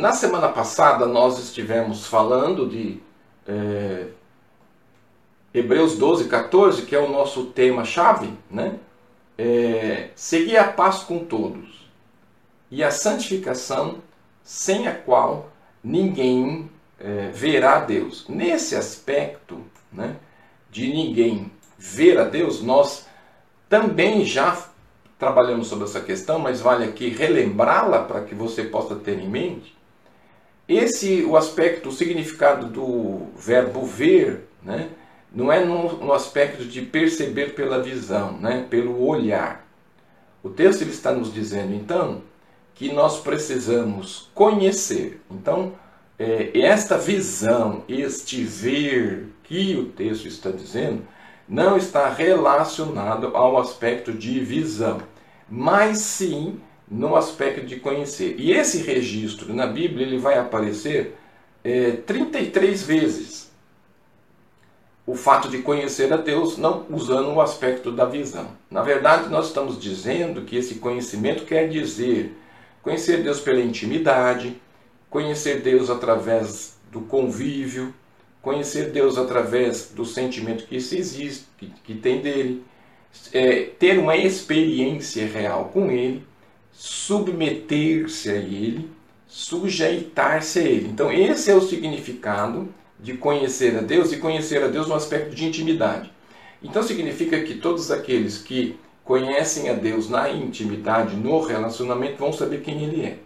na semana passada nós estivemos falando de é, Hebreus 12, 14, que é o nosso tema-chave, né? É, seguir a paz com todos e a santificação, sem a qual ninguém é, verá a Deus. Nesse aspecto né, de ninguém ver a Deus, nós também já trabalhamos sobre essa questão, mas vale aqui relembrá-la para que você possa ter em mente. Esse, o aspecto, o significado do verbo ver, né, não é no, no, aspecto de perceber pela visão, né, pelo olhar. O texto ele está nos dizendo, então, que nós precisamos conhecer. Então, é, esta visão, este ver que o texto está dizendo, não está relacionado ao aspecto de visão, mas sim no aspecto de conhecer. E esse registro na Bíblia ele vai aparecer é, 33 vezes. O fato de conhecer a Deus não usando o aspecto da visão. Na verdade, nós estamos dizendo que esse conhecimento quer dizer conhecer Deus pela intimidade, conhecer Deus através do convívio, conhecer Deus através do sentimento que se existe, que, que tem dele, é, ter uma experiência real com ele, submeter-se a ele, sujeitar-se a ele. Então, esse é o significado de conhecer a Deus e conhecer a Deus no aspecto de intimidade. Então, significa que todos aqueles que conhecem a Deus na intimidade, no relacionamento, vão saber quem Ele é.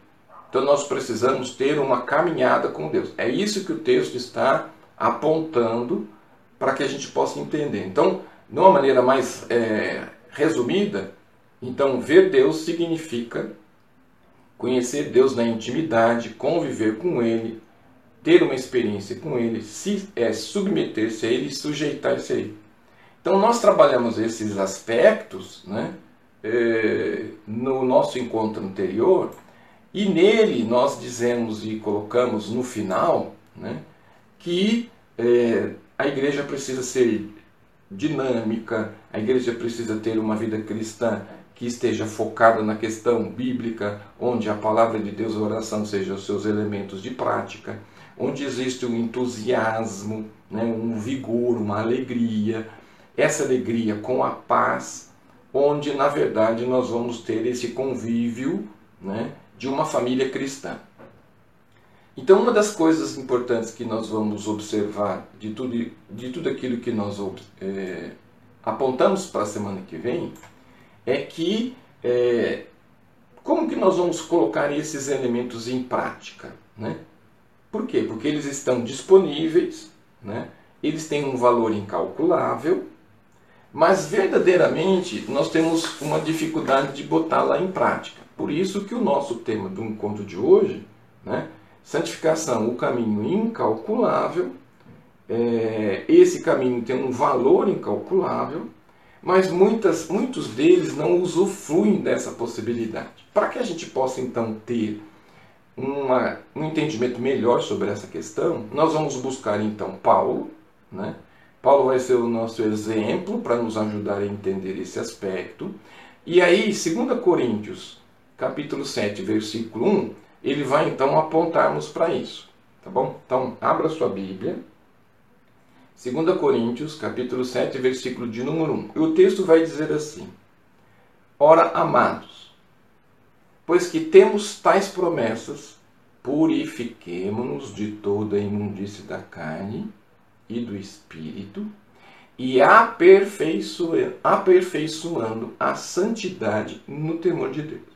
Então, nós precisamos ter uma caminhada com Deus. É isso que o texto está apontando para que a gente possa entender. Então, de uma maneira mais é, resumida, então ver Deus significa conhecer Deus na intimidade, conviver com Ele, ter uma experiência com Ele, se é, submeter-se a Ele sujeitar-se a Ele. Então nós trabalhamos esses aspectos né, é, no nosso encontro anterior e nele nós dizemos e colocamos no final né, que é, a igreja precisa ser dinâmica, a igreja precisa ter uma vida cristã que esteja focada na questão bíblica, onde a palavra de Deus, a oração, sejam os seus elementos de prática, onde existe um entusiasmo, né, um vigor, uma alegria, essa alegria com a paz, onde na verdade nós vamos ter esse convívio né, de uma família cristã. Então, uma das coisas importantes que nós vamos observar de tudo, de tudo aquilo que nós é, apontamos para a semana que vem é que é, como que nós vamos colocar esses elementos em prática, né? Por quê? Porque eles estão disponíveis, né? eles têm um valor incalculável, mas verdadeiramente nós temos uma dificuldade de botá-la em prática. Por isso que o nosso tema do encontro de hoje, né? Santificação, o caminho incalculável. É, esse caminho tem um valor incalculável, mas muitas, muitos deles não usufruem dessa possibilidade. Para que a gente possa então ter uma, um entendimento melhor sobre essa questão, nós vamos buscar então Paulo. Né? Paulo vai ser o nosso exemplo para nos ajudar a entender esse aspecto. E aí, 2 Coríntios, capítulo 7, versículo 1, ele vai então apontarmos para isso, tá bom? Então, abra sua Bíblia, 2 Coríntios, capítulo 7, versículo de número 1. E o texto vai dizer assim: Ora, amados, pois que temos tais promessas, purifiquemo-nos de toda a imundície da carne e do espírito, e aperfeiçoando a santidade no temor de Deus.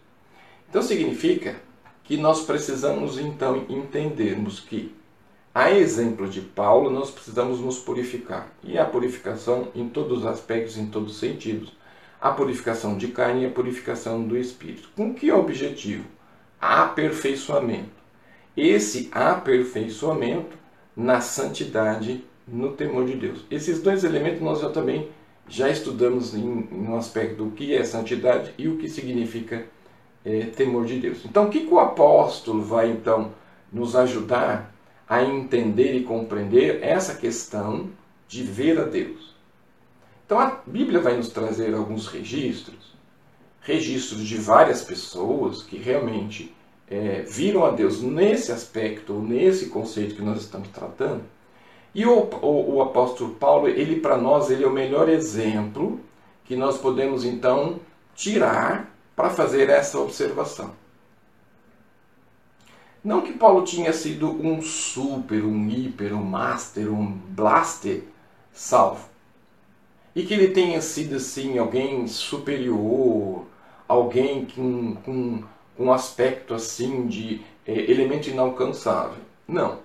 Então significa que nós precisamos então entendermos que, a exemplo de Paulo, nós precisamos nos purificar. E a purificação em todos os aspectos, em todos os sentidos. A purificação de carne e a purificação do espírito. Com que objetivo? Aperfeiçoamento. Esse aperfeiçoamento na santidade, no temor de Deus. Esses dois elementos nós já também já estudamos em, em um aspecto do que é santidade e o que significa é, temor de Deus. Então, o que, que o apóstolo vai então nos ajudar a entender e compreender essa questão de ver a Deus? Então, a Bíblia vai nos trazer alguns registros, registros de várias pessoas que realmente é, viram a Deus nesse aspecto, nesse conceito que nós estamos tratando. E o, o, o apóstolo Paulo, ele para nós, ele é o melhor exemplo que nós podemos então tirar para fazer essa observação. Não que Paulo tinha sido um super, um hiper, um master, um blaster salvo. E que ele tenha sido assim alguém superior, alguém com, com um aspecto assim de é, elemento inalcançável. Não.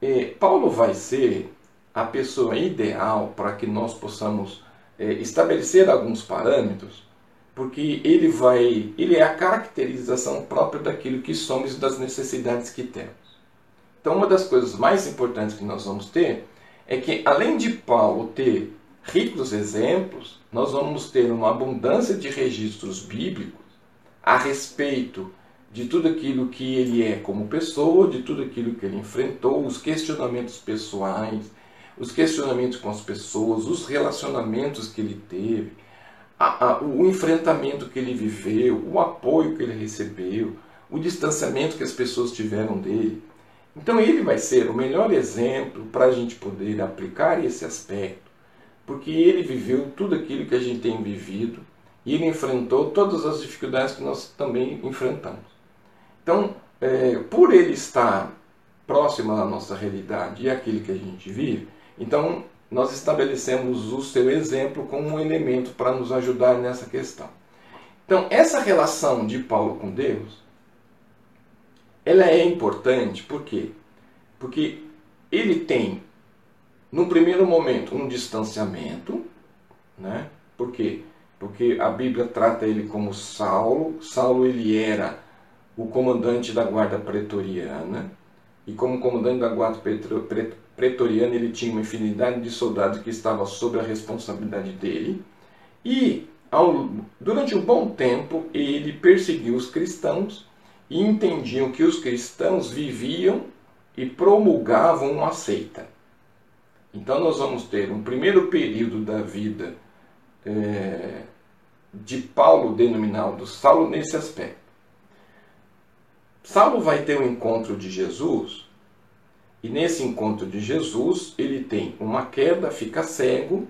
É, Paulo vai ser a pessoa ideal para que nós possamos é, estabelecer alguns parâmetros, porque ele vai, ele é a caracterização própria daquilo que somos e das necessidades que temos. Então, uma das coisas mais importantes que nós vamos ter é que, além de Paulo ter ricos exemplos, nós vamos ter uma abundância de registros bíblicos a respeito de tudo aquilo que ele é como pessoa, de tudo aquilo que ele enfrentou, os questionamentos pessoais, os questionamentos com as pessoas, os relacionamentos que ele teve, a, a, o enfrentamento que ele viveu, o apoio que ele recebeu, o distanciamento que as pessoas tiveram dele. Então ele vai ser o melhor exemplo para a gente poder aplicar esse aspecto, porque ele viveu tudo aquilo que a gente tem vivido e ele enfrentou todas as dificuldades que nós também enfrentamos. Então, é, por ele estar próximo à nossa realidade e àquilo que a gente vive, então nós estabelecemos o seu exemplo como um elemento para nos ajudar nessa questão. Então, essa relação de Paulo com Deus, ela é importante, por quê? Porque ele tem, no primeiro momento, um distanciamento, né? Por quê? Porque a Bíblia trata ele como Saulo. Saulo ele era o comandante da guarda pretoriana, e como comandante da guarda pretoriana ele tinha uma infinidade de soldados que estavam sob a responsabilidade dele, e ao, durante um bom tempo ele perseguiu os cristãos e entendiam que os cristãos viviam e promulgavam uma seita. Então nós vamos ter um primeiro período da vida é, de Paulo denominado Saulo nesse aspecto. Saulo vai ter um encontro de Jesus, e nesse encontro de Jesus ele tem uma queda, fica cego,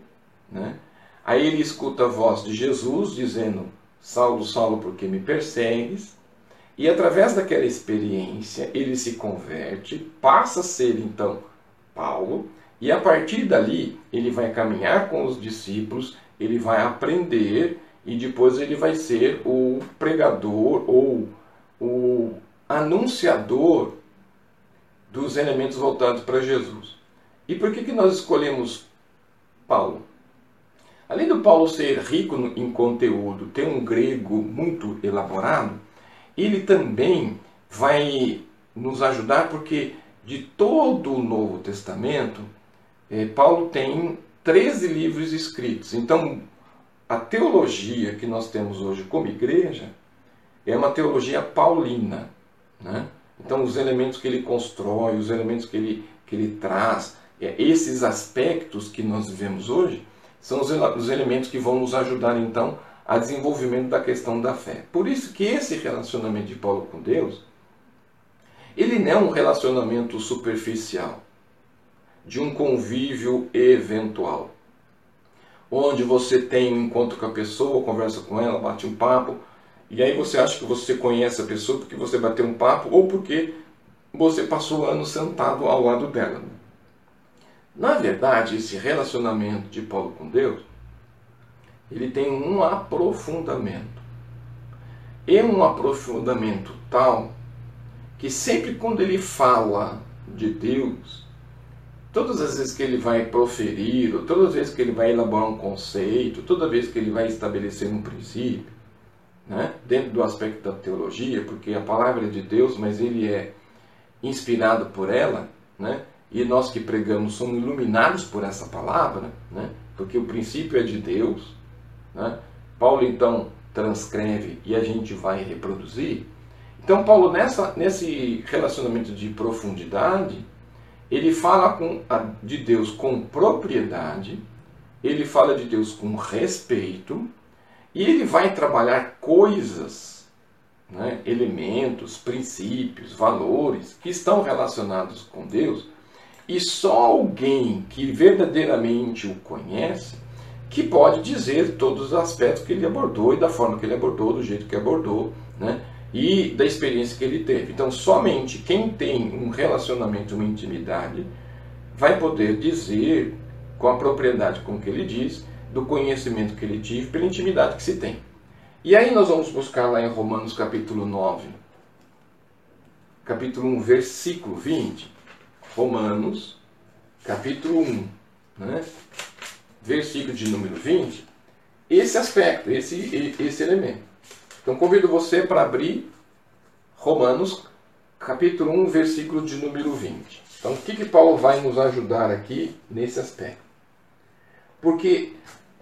né? aí ele escuta a voz de Jesus dizendo: Saulo, Saulo, por que me persegues? E através daquela experiência ele se converte, passa a ser então Paulo, e a partir dali ele vai caminhar com os discípulos, ele vai aprender e depois ele vai ser o pregador ou o anunciador dos elementos voltados para Jesus. E por que, que nós escolhemos Paulo? Além do Paulo ser rico em conteúdo, ter um grego muito elaborado, ele também vai nos ajudar porque de todo o Novo Testamento, eh, Paulo tem 13 livros escritos. Então, a teologia que nós temos hoje como igreja é uma teologia paulina. Né? Então, os elementos que ele constrói, os elementos que ele, que ele traz, é, esses aspectos que nós vivemos hoje, são os, os elementos que vão nos ajudar, então, a desenvolvimento da questão da fé. Por isso que esse relacionamento de Paulo com Deus, ele não é um relacionamento superficial, de um convívio eventual, onde você tem um encontro com a pessoa, conversa com ela, bate um papo, e aí você acha que você conhece a pessoa porque você bateu um papo ou porque você passou anos sentado ao lado dela. Na verdade, esse relacionamento de Paulo com Deus, ele tem um aprofundamento. É um aprofundamento tal que sempre quando ele fala de Deus, todas as vezes que ele vai proferir, ou todas as vezes que ele vai elaborar um conceito, toda vez que ele vai estabelecer um princípio, né? dentro do aspecto da teologia, porque a palavra é de Deus, mas ele é inspirado por ela, né? e nós que pregamos somos iluminados por essa palavra, né? porque o princípio é de Deus. Né? Paulo então transcreve e a gente vai reproduzir. Então, Paulo, nessa, nesse relacionamento de profundidade, ele fala com de Deus com propriedade, ele fala de Deus com respeito, e ele vai trabalhar coisas né, elementos, princípios, valores que estão relacionados com Deus, e só alguém que verdadeiramente o conhece que pode dizer todos os aspectos que ele abordou e da forma que ele abordou, do jeito que abordou, né? E da experiência que ele teve. Então, somente quem tem um relacionamento, uma intimidade, vai poder dizer com a propriedade com que ele diz, do conhecimento que ele tive, pela intimidade que se tem. E aí nós vamos buscar lá em Romanos capítulo 9, capítulo 1, versículo 20. Romanos, capítulo 1, né? versículo de número 20, esse aspecto, esse, esse elemento. Então convido você para abrir Romanos, capítulo 1, versículo de número 20. Então o que, que Paulo vai nos ajudar aqui nesse aspecto? Porque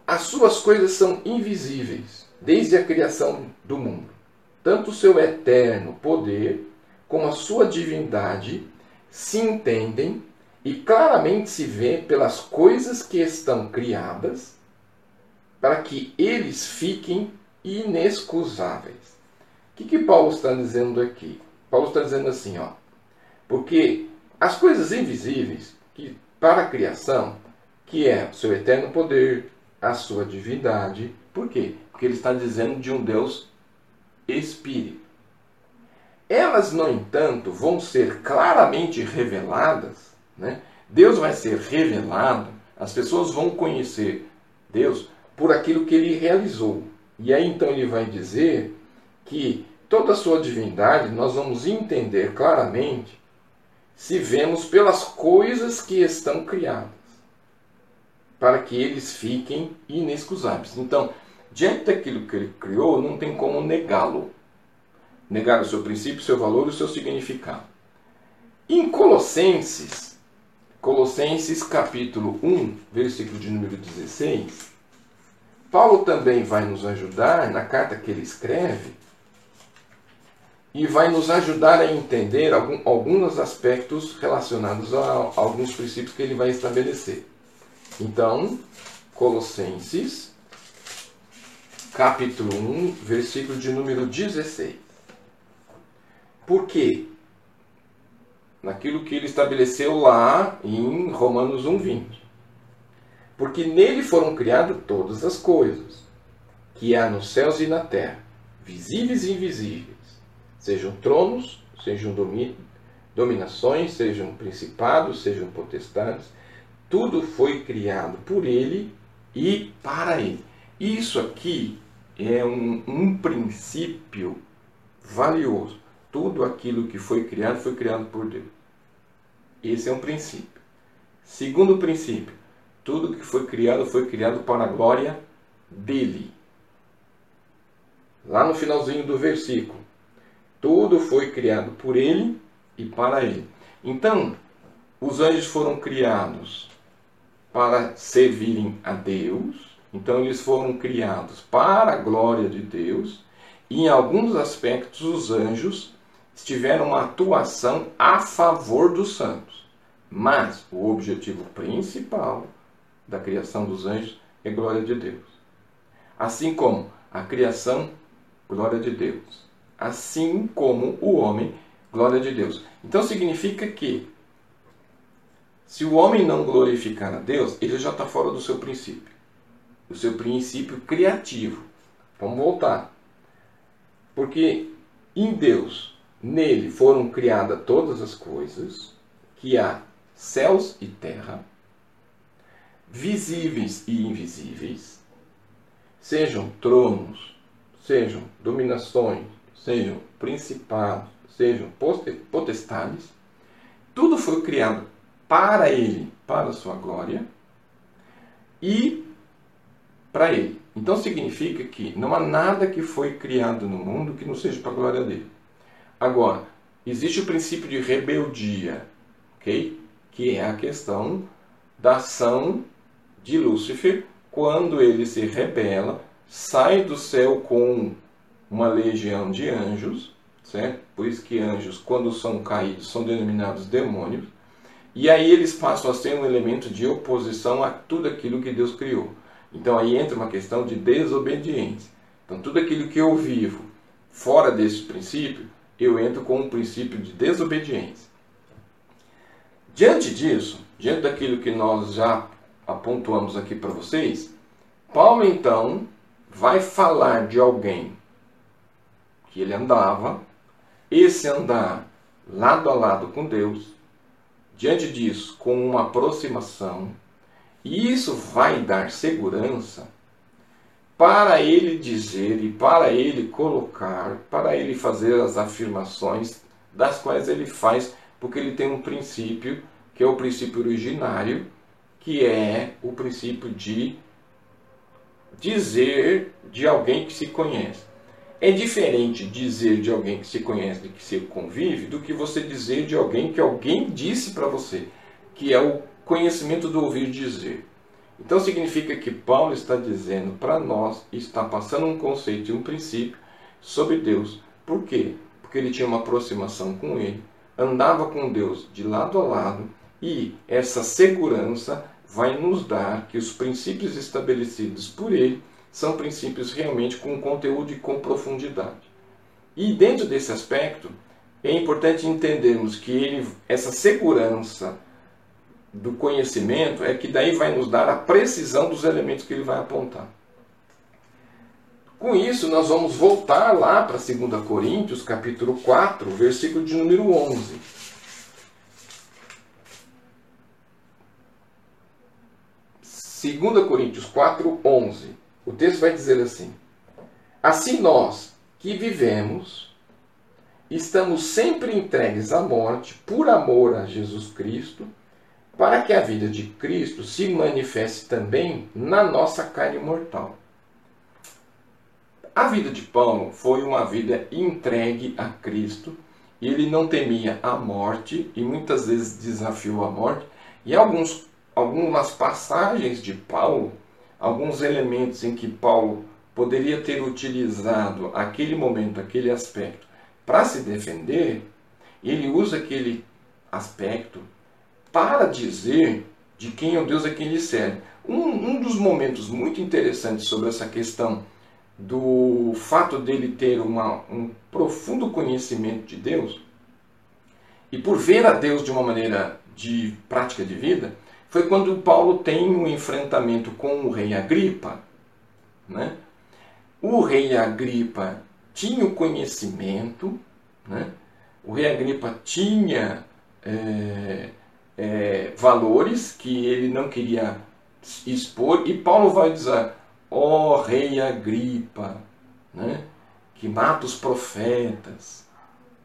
as suas coisas são invisíveis desde a criação do mundo. Tanto o seu eterno poder como a sua divindade se entendem e claramente se vê pelas coisas que estão criadas, para que eles fiquem inexcusáveis. O que, que Paulo está dizendo aqui? Paulo está dizendo assim, ó, porque as coisas invisíveis que para a criação, que é o seu eterno poder, a sua divindade, por quê? Porque ele está dizendo de um Deus espírito. Elas, no entanto, vão ser claramente reveladas né? Deus vai ser revelado, as pessoas vão conhecer Deus por aquilo que ele realizou. E aí então ele vai dizer que toda a sua divindade nós vamos entender claramente se vemos pelas coisas que estão criadas, para que eles fiquem inexcusáveis. Então, diante daquilo que ele criou, não tem como negá-lo. Negar o seu princípio, o seu valor e o seu significado. Em Colossenses, Colossenses capítulo 1, versículo de número 16, Paulo também vai nos ajudar na carta que ele escreve e vai nos ajudar a entender algum, alguns aspectos relacionados a, a alguns princípios que ele vai estabelecer. Então, Colossenses, capítulo 1, versículo de número 16. Por quê? naquilo que ele estabeleceu lá em Romanos 1:20. Porque nele foram criadas todas as coisas que há nos céus e na terra, visíveis e invisíveis, sejam tronos, sejam dominações, sejam principados, sejam potestades, tudo foi criado por ele e para ele. Isso aqui é um, um princípio valioso. Tudo aquilo que foi criado foi criado por Deus. Esse é um princípio. Segundo princípio, tudo que foi criado foi criado para a glória dele. Lá no finalzinho do versículo, tudo foi criado por ele e para ele. Então, os anjos foram criados para servirem a Deus. Então, eles foram criados para a glória de Deus. E em alguns aspectos, os anjos tiveram uma atuação a favor dos santos. Mas o objetivo principal da criação dos anjos é glória de Deus. Assim como a criação, glória de Deus. Assim como o homem, glória de Deus. Então significa que se o homem não glorificar a Deus, ele já está fora do seu princípio. O seu princípio criativo. Vamos voltar. Porque em Deus Nele foram criadas todas as coisas, que há céus e terra, visíveis e invisíveis, sejam tronos, sejam dominações, sejam principados, sejam potestades, tudo foi criado para ele, para a sua glória e para ele. Então significa que não há nada que foi criado no mundo que não seja para a glória dele. Agora, existe o princípio de rebeldia, ok? Que é a questão da ação de Lúcifer quando ele se rebela, sai do céu com uma legião de anjos, certo? Por isso que anjos, quando são caídos, são denominados demônios. E aí eles passam a ser um elemento de oposição a tudo aquilo que Deus criou. Então aí entra uma questão de desobediência. Então tudo aquilo que eu vivo fora desse princípio, eu entro com um princípio de desobediência. Diante disso, diante daquilo que nós já apontamos aqui para vocês, Paulo então vai falar de alguém que ele andava, esse andar lado a lado com Deus, diante disso, com uma aproximação, e isso vai dar segurança para ele dizer e para ele colocar, para ele fazer as afirmações das quais ele faz, porque ele tem um princípio, que é o princípio originário, que é o princípio de dizer de alguém que se conhece. É diferente dizer de alguém que se conhece, de que se convive, do que você dizer de alguém que alguém disse para você, que é o conhecimento do ouvir dizer. Então significa que Paulo está dizendo para nós, está passando um conceito e um princípio sobre Deus. Por quê? Porque ele tinha uma aproximação com ele, andava com Deus de lado a lado e essa segurança vai nos dar que os princípios estabelecidos por ele são princípios realmente com conteúdo e com profundidade. E dentro desse aspecto, é importante entendermos que ele, essa segurança do conhecimento é que daí vai nos dar a precisão dos elementos que ele vai apontar. Com isso, nós vamos voltar lá para 2 Coríntios, capítulo 4, versículo de número 11. Segunda Coríntios 4, 11. O texto vai dizer assim: Assim nós que vivemos, estamos sempre entregues à morte por amor a Jesus Cristo, para que a vida de Cristo se manifeste também na nossa carne mortal. A vida de Paulo foi uma vida entregue a Cristo, ele não temia a morte e muitas vezes desafiou a morte, e alguns, algumas passagens de Paulo alguns elementos em que Paulo poderia ter utilizado aquele momento, aquele aspecto, para se defender, ele usa aquele aspecto para dizer de quem é o Deus a quem ele serve. Um, um dos momentos muito interessantes sobre essa questão do fato dele ter uma, um profundo conhecimento de Deus e por ver a Deus de uma maneira de prática de vida, foi quando Paulo tem um enfrentamento com o rei Agripa. Né? O rei Agripa tinha o conhecimento, né? o rei Agripa tinha é, é, valores que ele não queria expor, e Paulo vai dizer: Ó oh, rei Agripa, né? que mata os profetas.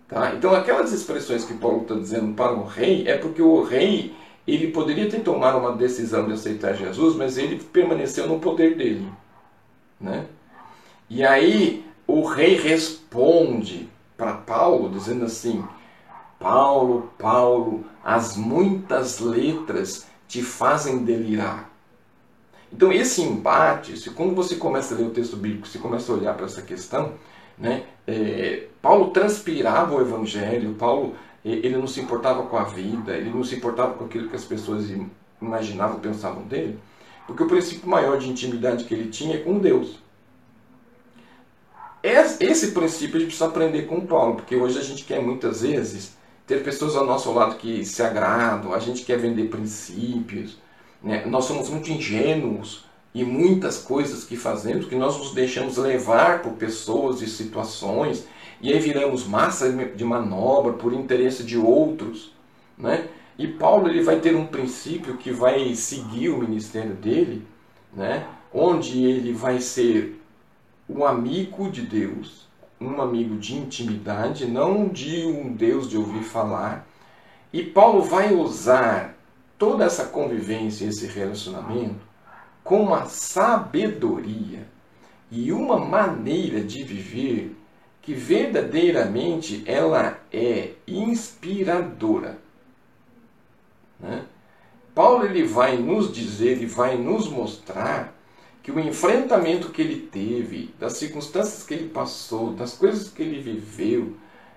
Tá? Então, aquelas expressões que Paulo está dizendo para o rei é porque o rei ele poderia ter tomado uma decisão de aceitar Jesus, mas ele permaneceu no poder dele. Né? E aí o rei responde para Paulo, dizendo assim: Paulo, Paulo, as muitas letras te fazem delirar. Então, esse embate, se quando você começa a ler o texto bíblico, você começa a olhar para essa questão, né, é, Paulo transpirava o evangelho, Paulo ele não se importava com a vida, ele não se importava com aquilo que as pessoas imaginavam, pensavam dele, porque o princípio maior de intimidade que ele tinha é com Deus. Esse princípio a gente precisa aprender com Paulo, porque hoje a gente quer muitas vezes ter pessoas ao nosso lado que se agradam, a gente quer vender princípios, né? nós somos muito ingênuos e muitas coisas que fazemos que nós nos deixamos levar por pessoas e situações e aí viramos massa de manobra por interesse de outros, né? E Paulo ele vai ter um princípio que vai seguir o ministério dele, né? Onde ele vai ser um amigo de Deus, um amigo de intimidade, não de um Deus de ouvir falar. E Paulo vai usar toda essa convivência, esse relacionamento, com uma sabedoria e uma maneira de viver que verdadeiramente ela é inspiradora. Né? Paulo ele vai nos dizer e vai nos mostrar que o enfrentamento que ele teve, das circunstâncias que ele passou, das coisas que ele viveu,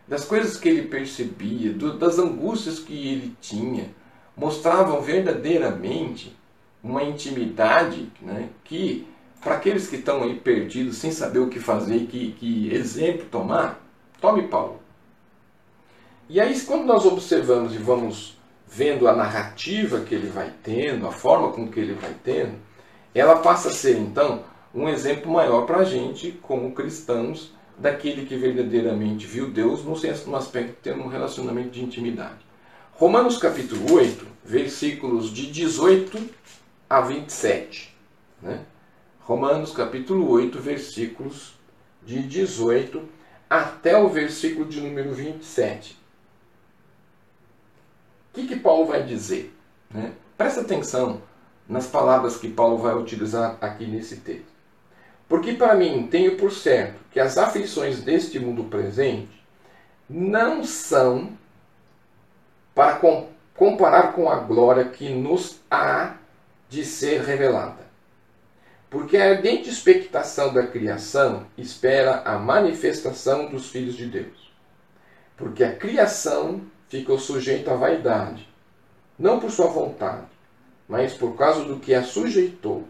das coisas que ele percebia, do, das angústias que ele tinha, mostravam verdadeiramente uma intimidade né, que para aqueles que estão aí perdidos, sem saber o que fazer, que, que exemplo tomar, tome Paulo. E aí, quando nós observamos e vamos vendo a narrativa que ele vai tendo, a forma com que ele vai tendo, ela passa a ser então um exemplo maior para a gente, como cristãos, daquele que verdadeiramente viu Deus no, aspecto de ter um relacionamento de intimidade. Romanos capítulo 8, versículos de 18 a 27. Né? Romanos capítulo 8, versículos de 18 até o versículo de número 27. O que, que Paulo vai dizer? Né? Presta atenção nas palavras que Paulo vai utilizar aqui nesse texto. Porque para mim tenho por certo que as aflições deste mundo presente não são para comparar com a glória que nos há de ser revelada. Porque a ardente expectação da criação espera a manifestação dos filhos de Deus. Porque a criação ficou sujeita à vaidade, não por sua vontade, mas por causa do que a sujeitou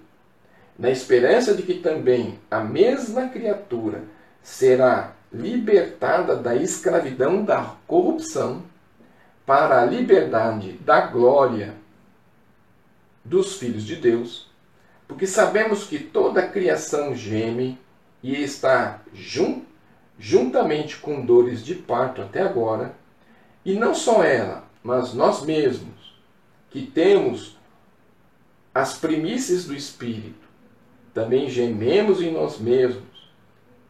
na esperança de que também a mesma criatura será libertada da escravidão da corrupção para a liberdade da glória dos filhos de Deus, porque sabemos que toda a criação geme e está jun juntamente com dores de parto até agora, e não só ela, mas nós mesmos, que temos as primícias do Espírito, também gememos em nós mesmos,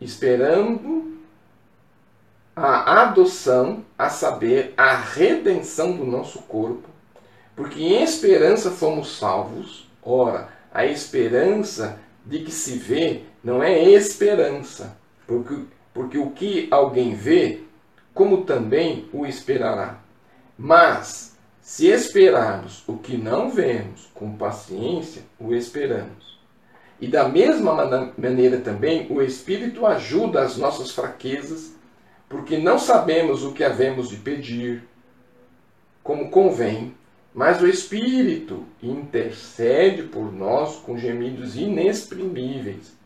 esperando a adoção, a saber, a redenção do nosso corpo, porque em esperança fomos salvos. Ora, a esperança de que se vê não é esperança, porque, porque o que alguém vê, como também o esperará. Mas, se esperarmos o que não vemos, com paciência o esperamos. E da mesma maneira também, o Espírito ajuda as nossas fraquezas, porque não sabemos o que havemos de pedir, como convém, mas o Espírito intercede por nós com gemidos inexprimíveis.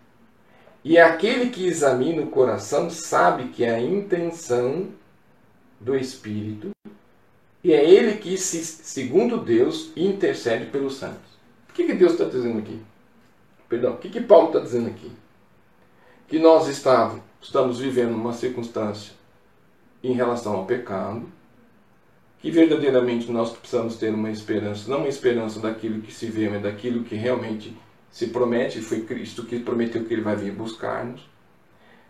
E aquele que examina o coração sabe que é a intenção do Espírito, e é ele que, segundo Deus, intercede pelos santos. O que, que Deus está dizendo aqui? Perdão, o que, que Paulo está dizendo aqui? Que nós estávamos, estamos vivendo uma circunstância em relação ao pecado, que verdadeiramente nós precisamos ter uma esperança, não uma esperança daquilo que se vê, mas daquilo que realmente se promete, foi Cristo que prometeu que Ele vai vir buscar-nos.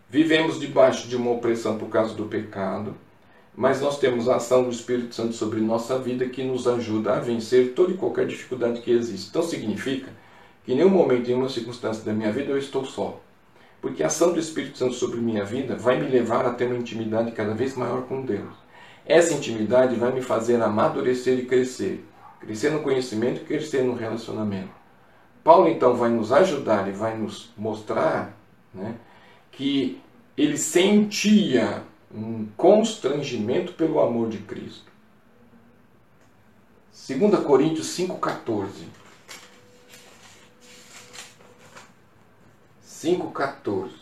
Vivemos debaixo de uma opressão por causa do pecado, mas nós temos a ação do Espírito Santo sobre nossa vida que nos ajuda a vencer toda e qualquer dificuldade que existe. Então significa que em nenhum momento, em nenhuma circunstância da minha vida eu estou só. Porque a ação do Espírito Santo sobre minha vida vai me levar a ter uma intimidade cada vez maior com Deus. Essa intimidade vai me fazer amadurecer e crescer. Crescer no conhecimento e crescer no relacionamento. Paulo então vai nos ajudar e vai nos mostrar né, que ele sentia um constrangimento pelo amor de Cristo. 2 Coríntios 5,14 5,14.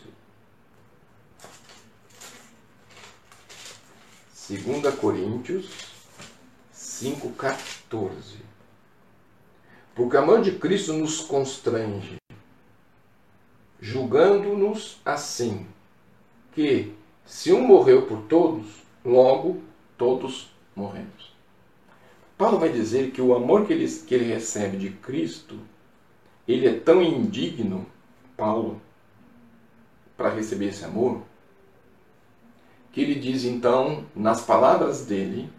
Segunda Coríntios 5,14. Porque o amor de Cristo nos constrange, julgando-nos assim, que se um morreu por todos, logo todos morremos. Paulo vai dizer que o amor que ele, que ele recebe de Cristo, ele é tão indigno, Paulo, para receber esse amor, que ele diz então, nas palavras dele,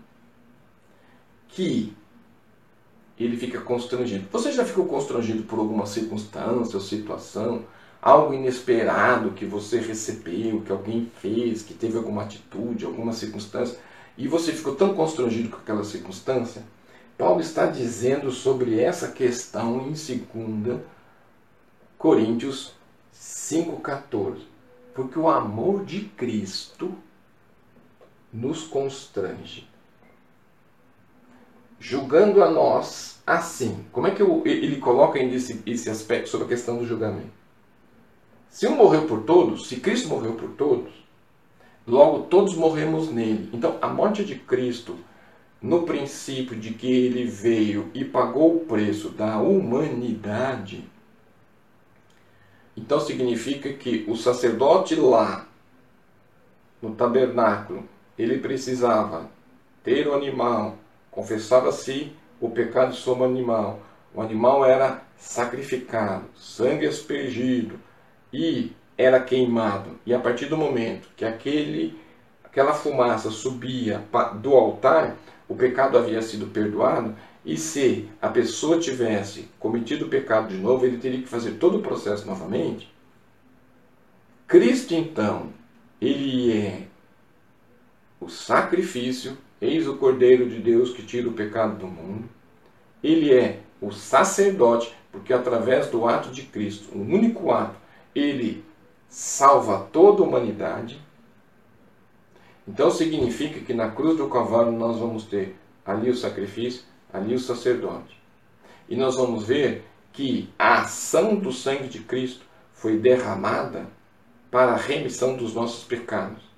que ele fica constrangido. Você já ficou constrangido por alguma circunstância ou situação, algo inesperado que você recebeu, que alguém fez, que teve alguma atitude, alguma circunstância, e você ficou tão constrangido com aquela circunstância? Paulo está dizendo sobre essa questão em 2 Coríntios 5,14. Porque o amor de Cristo nos constrange. Julgando a nós assim. Como é que ele coloca ainda esse, esse aspecto sobre a questão do julgamento? Se um morreu por todos, se Cristo morreu por todos, logo todos morremos nele. Então, a morte de Cristo, no princípio de que ele veio e pagou o preço da humanidade, então significa que o sacerdote lá, no tabernáculo, ele precisava ter o animal, confessava-se o pecado sobre o animal. O animal era sacrificado, sangue aspergido e era queimado. E a partir do momento que aquele, aquela fumaça subia do altar, o pecado havia sido perdoado. E se a pessoa tivesse cometido o pecado de novo, ele teria que fazer todo o processo novamente. Cristo, então, ele é o sacrifício, eis o Cordeiro de Deus que tira o pecado do mundo. Ele é o sacerdote, porque através do ato de Cristo, um único ato, ele salva toda a humanidade. Então significa que na cruz do Calvário nós vamos ter ali o sacrifício, ali o sacerdote. E nós vamos ver que a ação do sangue de Cristo foi derramada para a remissão dos nossos pecados.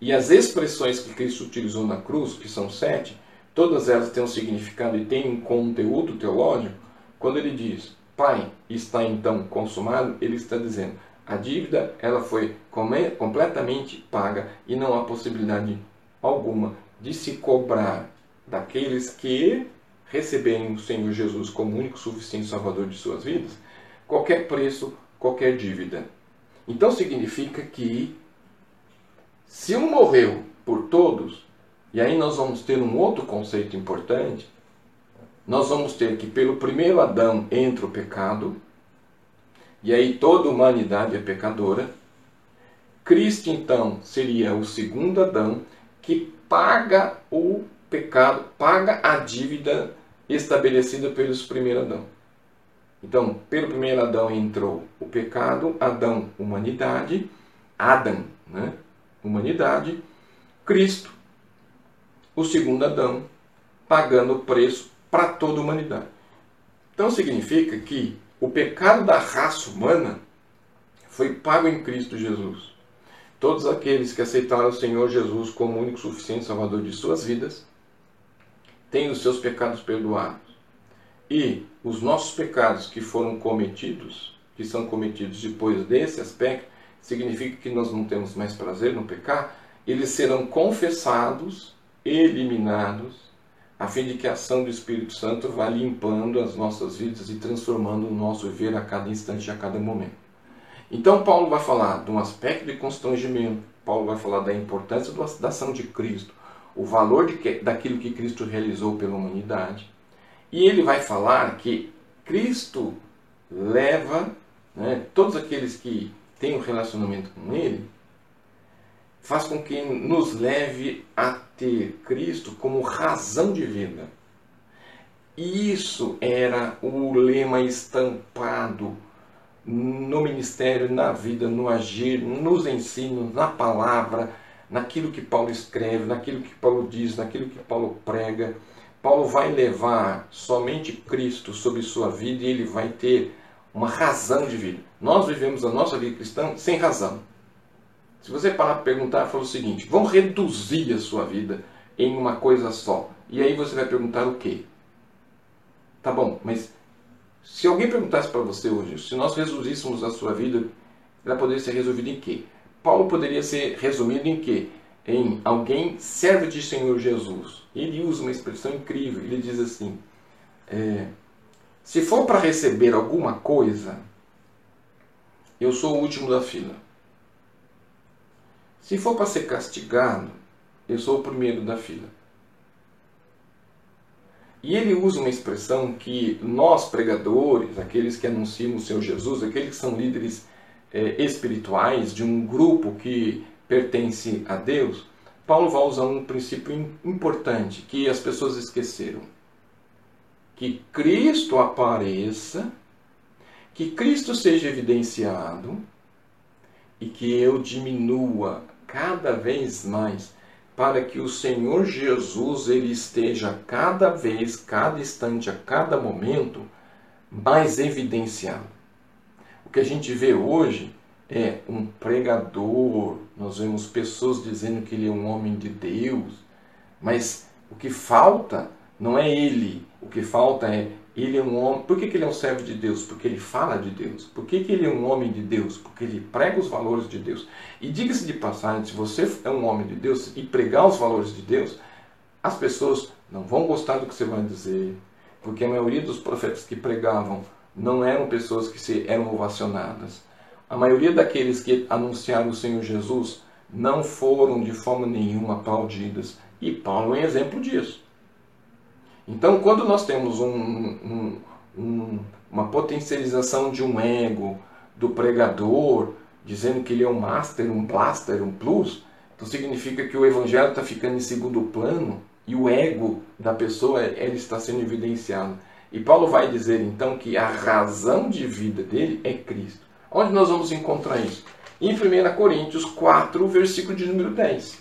E as expressões que Cristo utilizou na cruz, que são sete, todas elas têm um significado e têm um conteúdo teológico. Quando ele diz, Pai, está então consumado, ele está dizendo, a dívida ela foi completamente paga e não há possibilidade alguma de se cobrar daqueles que receberem o Senhor Jesus como único suficiente salvador de suas vidas, qualquer preço, qualquer dívida. Então significa que se um morreu por todos, e aí nós vamos ter um outro conceito importante, nós vamos ter que pelo primeiro Adão entra o pecado, e aí toda a humanidade é pecadora. Cristo então seria o segundo Adão que paga o pecado, paga a dívida estabelecida pelos primeiro Adão. Então, pelo primeiro Adão entrou o pecado, Adão, humanidade, Adam, né? Humanidade, Cristo, o segundo Adão, pagando o preço para toda a humanidade. Então significa que o pecado da raça humana foi pago em Cristo Jesus. Todos aqueles que aceitaram o Senhor Jesus como único suficiente Salvador de suas vidas têm os seus pecados perdoados. E os nossos pecados que foram cometidos, que são cometidos depois desse aspecto, significa que nós não temos mais prazer no pecar, eles serão confessados, eliminados, a fim de que a ação do Espírito Santo vá limpando as nossas vidas e transformando o nosso viver a cada instante a cada momento. Então, Paulo vai falar de um aspecto de constrangimento, Paulo vai falar da importância da ação de Cristo, o valor de daquilo que Cristo realizou pela humanidade. E ele vai falar que Cristo leva né, todos aqueles que tem um relacionamento com Ele, faz com que nos leve a ter Cristo como razão de vida. Isso era o lema estampado no ministério, na vida, no agir, nos ensinos, na palavra, naquilo que Paulo escreve, naquilo que Paulo diz, naquilo que Paulo prega. Paulo vai levar somente Cristo sobre sua vida e ele vai ter uma razão de vida. Nós vivemos a nossa vida cristã sem razão. Se você parar para perguntar, fala o seguinte: vamos reduzir a sua vida em uma coisa só. E aí você vai perguntar o quê? Tá bom, mas se alguém perguntasse para você hoje, se nós reduzíssemos a sua vida, ela poderia ser resolvida em quê? Paulo poderia ser resumido em quê? Em alguém serve de Senhor Jesus. Ele usa uma expressão incrível. Ele diz assim: é, se for para receber alguma coisa, eu sou o último da fila. Se for para ser castigado, eu sou o primeiro da fila. E ele usa uma expressão que nós, pregadores, aqueles que anunciam o Senhor Jesus, aqueles que são líderes é, espirituais de um grupo que pertence a Deus, Paulo vai usar um princípio importante que as pessoas esqueceram que Cristo apareça, que Cristo seja evidenciado e que eu diminua cada vez mais para que o Senhor Jesus ele esteja cada vez, cada instante, a cada momento mais evidenciado. O que a gente vê hoje é um pregador, nós vemos pessoas dizendo que ele é um homem de Deus, mas o que falta não é ele, o que falta é ele é um homem. Por que, que ele é um servo de Deus? Porque ele fala de Deus. Por que, que ele é um homem de Deus? Porque ele prega os valores de Deus. E diga-se de passagem, se você é um homem de Deus e pregar os valores de Deus, as pessoas não vão gostar do que você vai dizer, porque a maioria dos profetas que pregavam não eram pessoas que se, eram ovacionadas. A maioria daqueles que anunciaram o Senhor Jesus não foram de forma nenhuma aplaudidas. E Paulo é um exemplo disso. Então, quando nós temos um, um, um, uma potencialização de um ego, do pregador, dizendo que ele é um master, um blaster, um plus, então significa que o evangelho está ficando em segundo plano e o ego da pessoa ele está sendo evidenciado. E Paulo vai dizer então que a razão de vida dele é Cristo. Onde nós vamos encontrar isso? Em 1 Coríntios 4, versículo de número 10.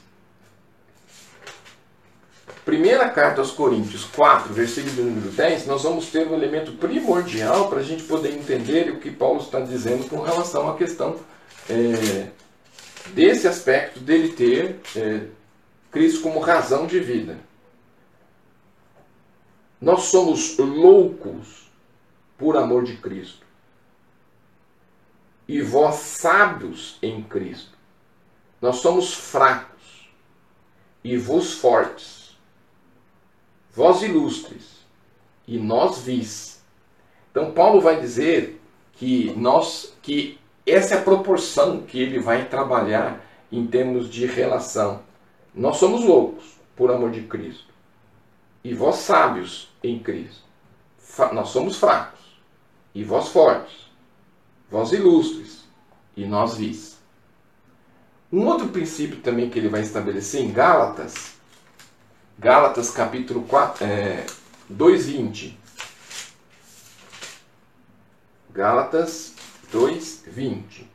Primeira carta aos Coríntios 4, versículo de número 10, nós vamos ter um elemento primordial para a gente poder entender o que Paulo está dizendo com relação à questão é, desse aspecto dele ter é, Cristo como razão de vida. Nós somos loucos por amor de Cristo. E vós sábios em Cristo. Nós somos fracos e vos fortes vós ilustres, e nós vis. Então Paulo vai dizer que nós que essa é a proporção que ele vai trabalhar em termos de relação. Nós somos loucos por amor de Cristo. E vós sábios em Cristo. Nós somos fracos. E vós fortes. Vós ilustres. E nós vis. Um outro princípio também que ele vai estabelecer em Gálatas Gálatas capítulo 4, é, 2,20. Gálatas 2,20.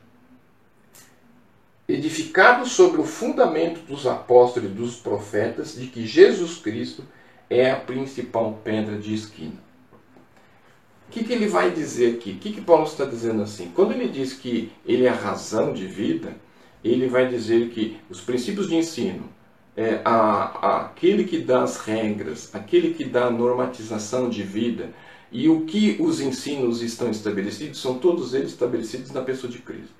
Edificado sobre o fundamento dos apóstolos e dos profetas de que Jesus Cristo é a principal pedra de esquina. O que, que ele vai dizer aqui? O que, que Paulo está dizendo assim? Quando ele diz que ele é a razão de vida, ele vai dizer que os princípios de ensino, é, a, a, aquele que dá as regras, aquele que dá a normatização de vida e o que os ensinos estão estabelecidos, são todos eles estabelecidos na pessoa de Cristo.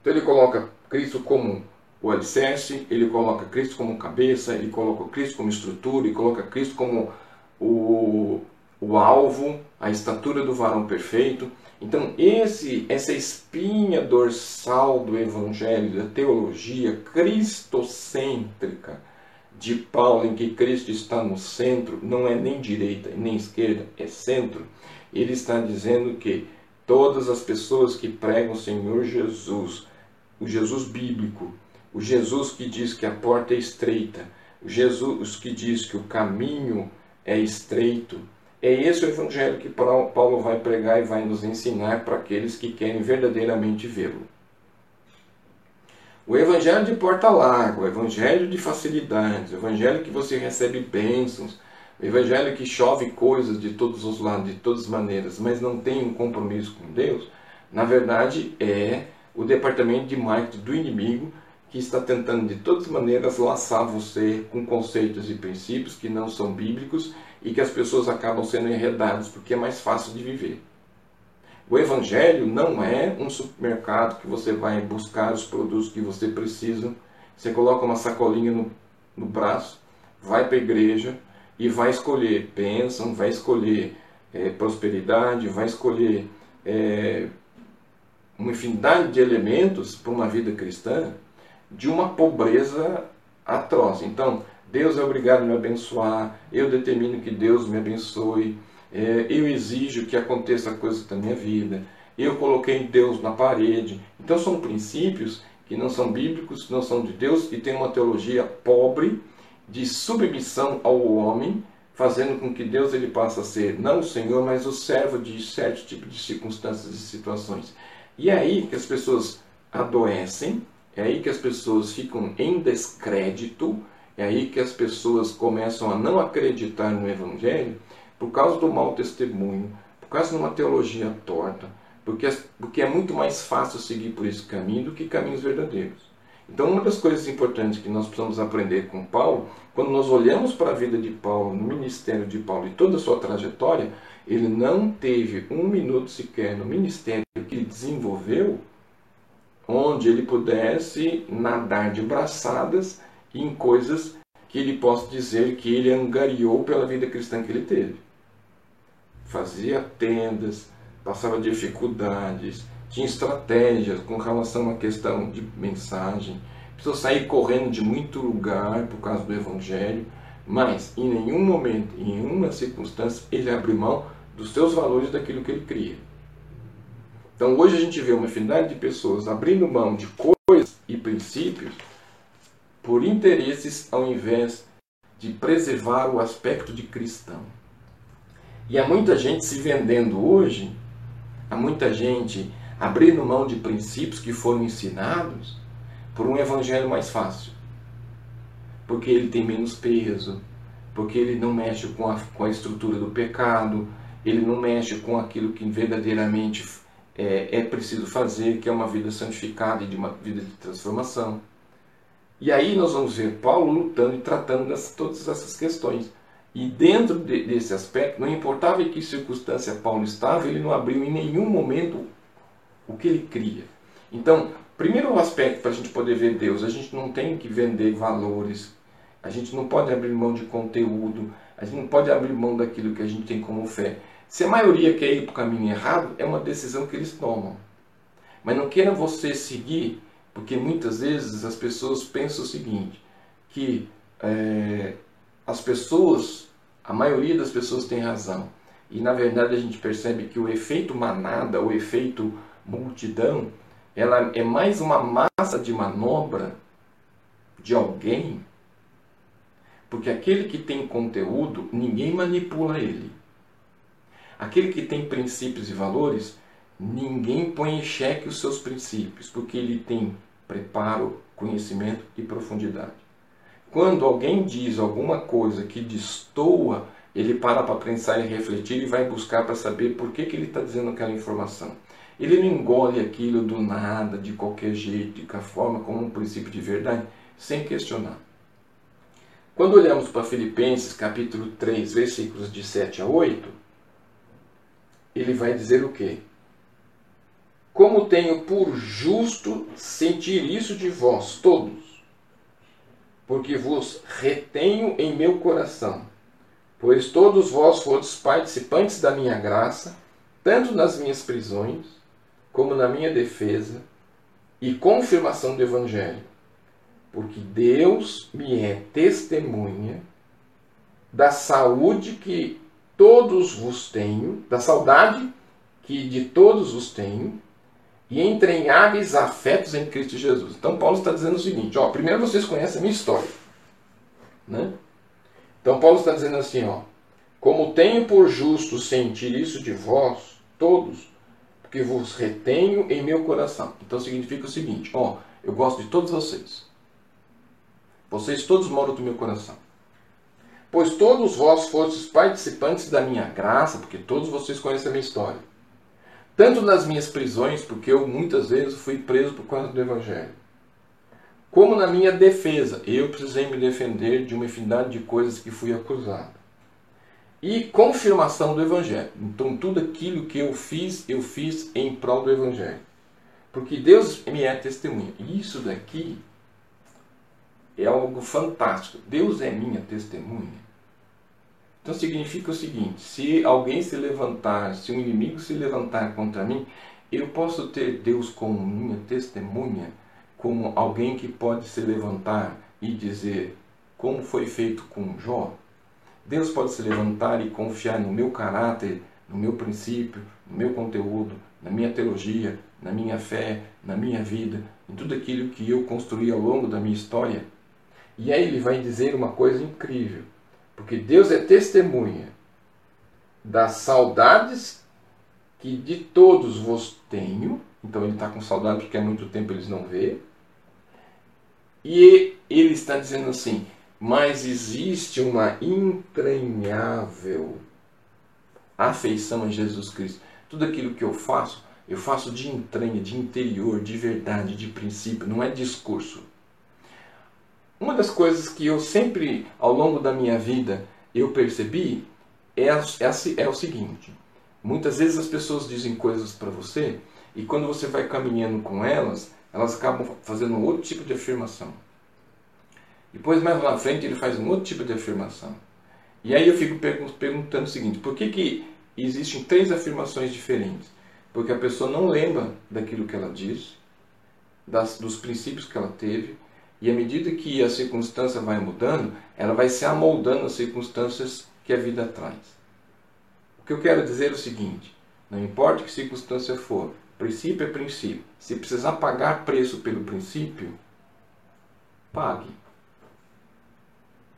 Então ele coloca Cristo como o alicerce, ele coloca Cristo como cabeça, ele coloca Cristo como estrutura, e coloca Cristo como o, o alvo, a estatura do varão perfeito. Então, esse, essa espinha dorsal do Evangelho, da teologia cristocêntrica de Paulo, em que Cristo está no centro, não é nem direita nem esquerda, é centro. Ele está dizendo que todas as pessoas que pregam o Senhor Jesus, o Jesus bíblico, o Jesus que diz que a porta é estreita, o Jesus que diz que o caminho é estreito, é esse o evangelho que Paulo vai pregar e vai nos ensinar para aqueles que querem verdadeiramente vê-lo. O evangelho de porta larga, o evangelho de facilidades, o evangelho que você recebe bênçãos, o evangelho que chove coisas de todos os lados, de todas as maneiras, mas não tem um compromisso com Deus, na verdade é o departamento de marketing do inimigo que está tentando de todas as maneiras laçar você com conceitos e princípios que não são bíblicos e que as pessoas acabam sendo enredadas porque é mais fácil de viver. O Evangelho não é um supermercado que você vai buscar os produtos que você precisa, você coloca uma sacolinha no, no braço, vai para a igreja e vai escolher bênção, vai escolher é, prosperidade, vai escolher é, uma infinidade de elementos para uma vida cristã de uma pobreza atroz. Então, Deus é obrigado a me abençoar, eu determino que Deus me abençoe, é, eu exijo que aconteça coisas da minha vida, eu coloquei Deus na parede. Então são princípios que não são bíblicos, não são de Deus e tem uma teologia pobre de submissão ao homem, fazendo com que Deus ele passe a ser não o Senhor, mas o servo de certos tipos de circunstâncias e situações. E é aí que as pessoas adoecem, é aí que as pessoas ficam em descrédito, é aí que as pessoas começam a não acreditar no Evangelho por causa do mau testemunho, por causa de uma teologia torta, Porque, porque é muito mais fácil seguir por esse caminho do que caminhos verdadeiros. Então, uma das coisas importantes que nós precisamos aprender com Paulo, quando nós olhamos para a vida de Paulo, no ministério de Paulo e toda a sua trajetória, ele não teve um minuto sequer no ministério que ele desenvolveu onde ele pudesse nadar de braçadas em coisas que ele possa dizer que ele angariou pela vida cristã que ele teve. Fazia tendas, passava dificuldades, tinha estratégias com relação à questão de mensagem, precisou sair correndo de muito lugar por causa do Evangelho, mas em nenhum momento, em nenhuma circunstância, ele abriu mão dos seus valores daquilo que ele cria. Então hoje a gente vê uma infinidade de pessoas abrindo mão de coisas e princípios por interesses ao invés de preservar o aspecto de cristão. E há muita gente se vendendo hoje, há muita gente abrindo mão de princípios que foram ensinados por um evangelho mais fácil. Porque ele tem menos peso, porque ele não mexe com a, com a estrutura do pecado, ele não mexe com aquilo que verdadeiramente é, é preciso fazer, que é uma vida santificada e de uma vida de transformação. E aí nós vamos ver Paulo lutando e tratando dessas, todas essas questões. E dentro de, desse aspecto, não importava em que circunstância Paulo estava, ele não abriu em nenhum momento o que ele cria. Então, primeiro aspecto para a gente poder ver Deus, a gente não tem que vender valores, a gente não pode abrir mão de conteúdo, a gente não pode abrir mão daquilo que a gente tem como fé. Se a maioria quer ir para o caminho errado, é uma decisão que eles tomam. Mas não queira você seguir, porque muitas vezes as pessoas pensam o seguinte, que é, as pessoas, a maioria das pessoas tem razão. E na verdade a gente percebe que o efeito manada, o efeito multidão, ela é mais uma massa de manobra de alguém, porque aquele que tem conteúdo, ninguém manipula ele. Aquele que tem princípios e valores, ninguém põe em xeque os seus princípios, porque ele tem preparo, conhecimento e profundidade. Quando alguém diz alguma coisa que destoa, ele para para pensar e refletir e vai buscar para saber por que, que ele está dizendo aquela informação. Ele não engole aquilo do nada, de qualquer jeito, de qualquer forma, como um princípio de verdade, sem questionar. Quando olhamos para Filipenses capítulo 3, versículos de 7 a 8, ele vai dizer o quê? Como tenho por justo sentir isso de vós todos, porque vos retenho em meu coração, pois todos vós fostes participantes da minha graça, tanto nas minhas prisões, como na minha defesa e confirmação do Evangelho. Porque Deus me é testemunha da saúde que todos vos tenho, da saudade que de todos vos tenho, e entranháveis afetos em Cristo Jesus. Então Paulo está dizendo o seguinte, ó, primeiro vocês conhecem a minha história. Né? Então Paulo está dizendo assim, ó, como tenho por justo sentir isso de vós, todos, porque vos retenho em meu coração. Então significa o seguinte, ó, eu gosto de todos vocês. Vocês todos moram do meu coração. Pois todos vós fostes participantes da minha graça, porque todos vocês conhecem a minha história. Tanto nas minhas prisões, porque eu muitas vezes fui preso por causa do Evangelho, como na minha defesa, eu precisei me defender de uma infinidade de coisas que fui acusado. E confirmação do Evangelho. Então, tudo aquilo que eu fiz, eu fiz em prol do Evangelho. Porque Deus me é testemunha. E isso daqui é algo fantástico. Deus é minha testemunha. Então significa o seguinte: se alguém se levantar, se um inimigo se levantar contra mim, eu posso ter Deus como minha testemunha, como alguém que pode se levantar e dizer como foi feito com Jó. Deus pode se levantar e confiar no meu caráter, no meu princípio, no meu conteúdo, na minha teologia, na minha fé, na minha vida, em tudo aquilo que eu construí ao longo da minha história e aí ele vai dizer uma coisa incrível, porque Deus é testemunha das saudades que de todos vos tenho. Então ele está com saudade porque há muito tempo eles não vê. E ele está dizendo assim: mas existe uma entranhável afeição a Jesus Cristo. Tudo aquilo que eu faço Eu faço de entranha, de interior, de verdade, de princípio, não é discurso. Uma das coisas que eu sempre, ao longo da minha vida, eu percebi é, é, é o seguinte: muitas vezes as pessoas dizem coisas para você e quando você vai caminhando com elas, elas acabam fazendo outro tipo de afirmação. Depois, mais lá na frente, ele faz um outro tipo de afirmação. E aí eu fico perguntando o seguinte: por que, que existem três afirmações diferentes? Porque a pessoa não lembra daquilo que ela disse, das, dos princípios que ela teve, e à medida que a circunstância vai mudando, ela vai se amoldando às circunstâncias que a vida traz. O que eu quero dizer é o seguinte: não importa que circunstância for, princípio é princípio. Se precisar pagar preço pelo princípio, pague.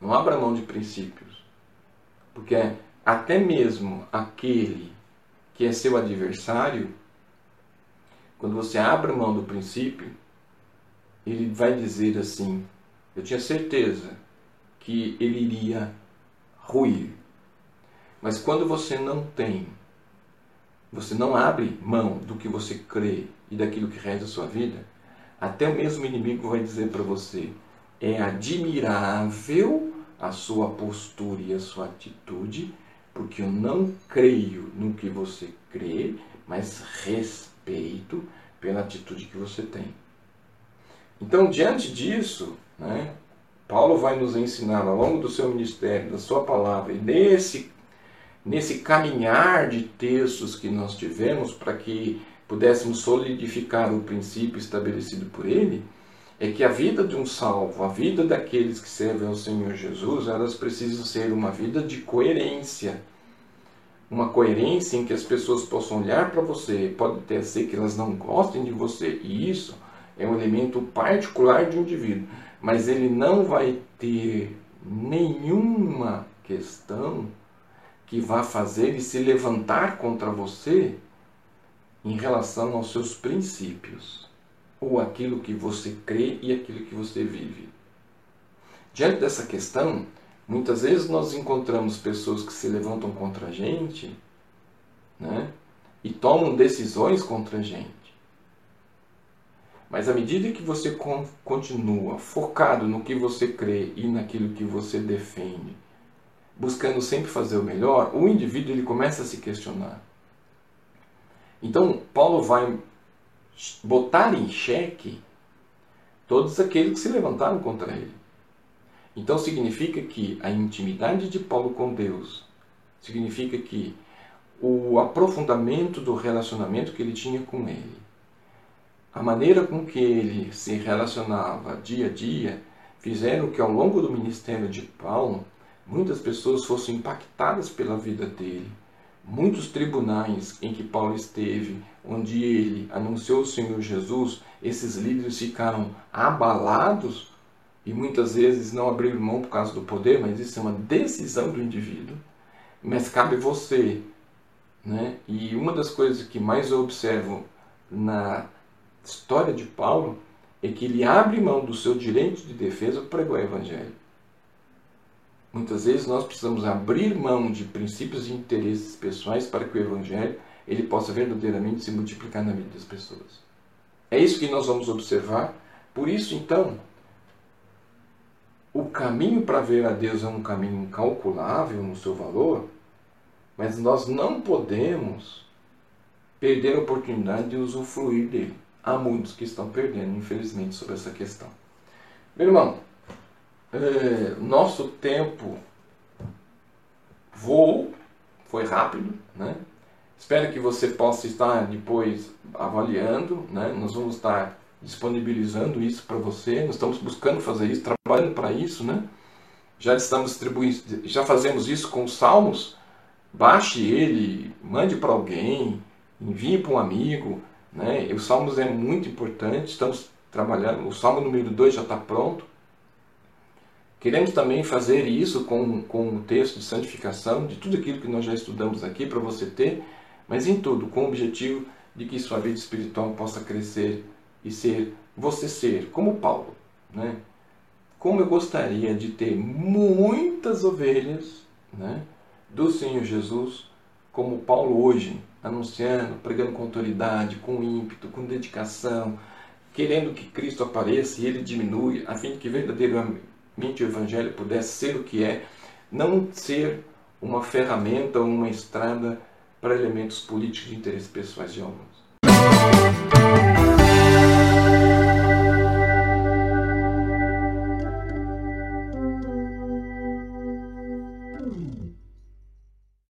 Não abra mão de princípios. Porque até mesmo aquele que é seu adversário, quando você abre mão do princípio, ele vai dizer assim: Eu tinha certeza que ele iria ruir. Mas quando você não tem, você não abre mão do que você crê e daquilo que rege a sua vida, até o mesmo inimigo vai dizer para você: é admirável a sua postura e a sua atitude, porque eu não creio no que você crê, mas respeito pela atitude que você tem. Então, diante disso, né, Paulo vai nos ensinar ao longo do seu ministério, da sua palavra, e nesse, nesse caminhar de textos que nós tivemos para que pudéssemos solidificar o princípio estabelecido por ele, é que a vida de um salvo, a vida daqueles que servem ao Senhor Jesus, elas precisam ser uma vida de coerência. Uma coerência em que as pessoas possam olhar para você, pode até ser que elas não gostem de você, e isso é um elemento particular de um indivíduo, mas ele não vai ter nenhuma questão que vá fazer ele se levantar contra você em relação aos seus princípios ou aquilo que você crê e aquilo que você vive. Diante dessa questão, muitas vezes nós encontramos pessoas que se levantam contra a gente né, e tomam decisões contra a gente. Mas à medida que você continua focado no que você crê e naquilo que você defende, buscando sempre fazer o melhor, o indivíduo ele começa a se questionar. Então, Paulo vai botar em xeque todos aqueles que se levantaram contra ele. Então significa que a intimidade de Paulo com Deus significa que o aprofundamento do relacionamento que ele tinha com ele, a maneira com que ele se relacionava dia a dia, fizeram que ao longo do ministério de Paulo muitas pessoas fossem impactadas pela vida dele muitos tribunais em que Paulo esteve, onde ele anunciou o Senhor Jesus, esses líderes ficaram abalados e muitas vezes não abriram mão por causa do poder, mas isso é uma decisão do indivíduo. Mas cabe você. Né? E uma das coisas que mais eu observo na história de Paulo é que ele abre mão do seu direito de defesa para pregar o Evangelho. Muitas vezes nós precisamos abrir mão de princípios e interesses pessoais para que o Evangelho ele possa verdadeiramente se multiplicar na vida das pessoas. É isso que nós vamos observar. Por isso, então, o caminho para ver a Deus é um caminho incalculável no seu valor, mas nós não podemos perder a oportunidade de usufruir dele. Há muitos que estão perdendo, infelizmente, sobre essa questão. Meu irmão, é, nosso tempo voou, foi rápido, né? Espero que você possa estar depois avaliando, né? Nós vamos estar disponibilizando isso para você, nós estamos buscando fazer isso, trabalhando para isso, né? Já estamos distribuindo, já fazemos isso com os salmos. Baixe ele, mande para alguém, envie para um amigo, né? Os salmos é muito importante, estamos trabalhando, o salmo número 2 já está pronto. Queremos também fazer isso com, com o texto de santificação, de tudo aquilo que nós já estudamos aqui, para você ter, mas em tudo, com o objetivo de que sua vida espiritual possa crescer e ser, você ser, como Paulo. Né? Como eu gostaria de ter muitas ovelhas né, do Senhor Jesus, como Paulo hoje anunciando, pregando com autoridade, com ímpeto, com dedicação, querendo que Cristo apareça e ele diminui, a fim de que verdadeiramente o Evangelho pudesse ser o que é, não ser uma ferramenta ou uma estrada para elementos políticos de interesses pessoais de alguns.